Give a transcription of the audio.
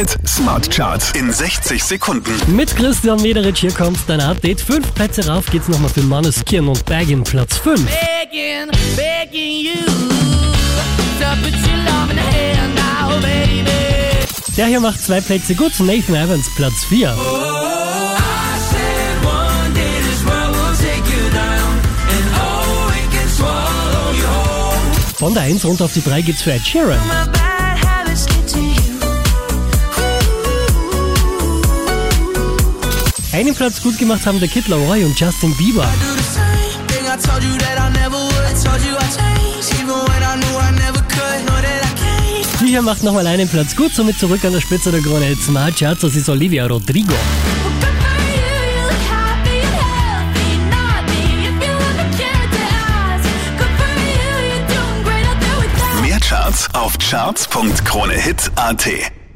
Hit Smart Charts in 60 Sekunden. Mit Christian Mederich hier kommt dein Update. Fünf Plätze rauf geht's nochmal für Manneskin und Baggin Platz 5. begging, begging you now, baby. Der hier macht zwei Plätze gut. Nathan Evans Platz 4. I said one day this world will take you down, and oh, it can swallow you whole. Von der 1 runter auf die 3 geht's für Ed Sheeran. Einen Platz gut gemacht haben der Kid Laroi und Justin Bieber. Die hier macht nochmal einen Platz gut, somit zurück an der Spitze der Krone Hit Smart Charts. Das ist Olivia Rodrigo. Mehr Charts auf charts.kronehit.at.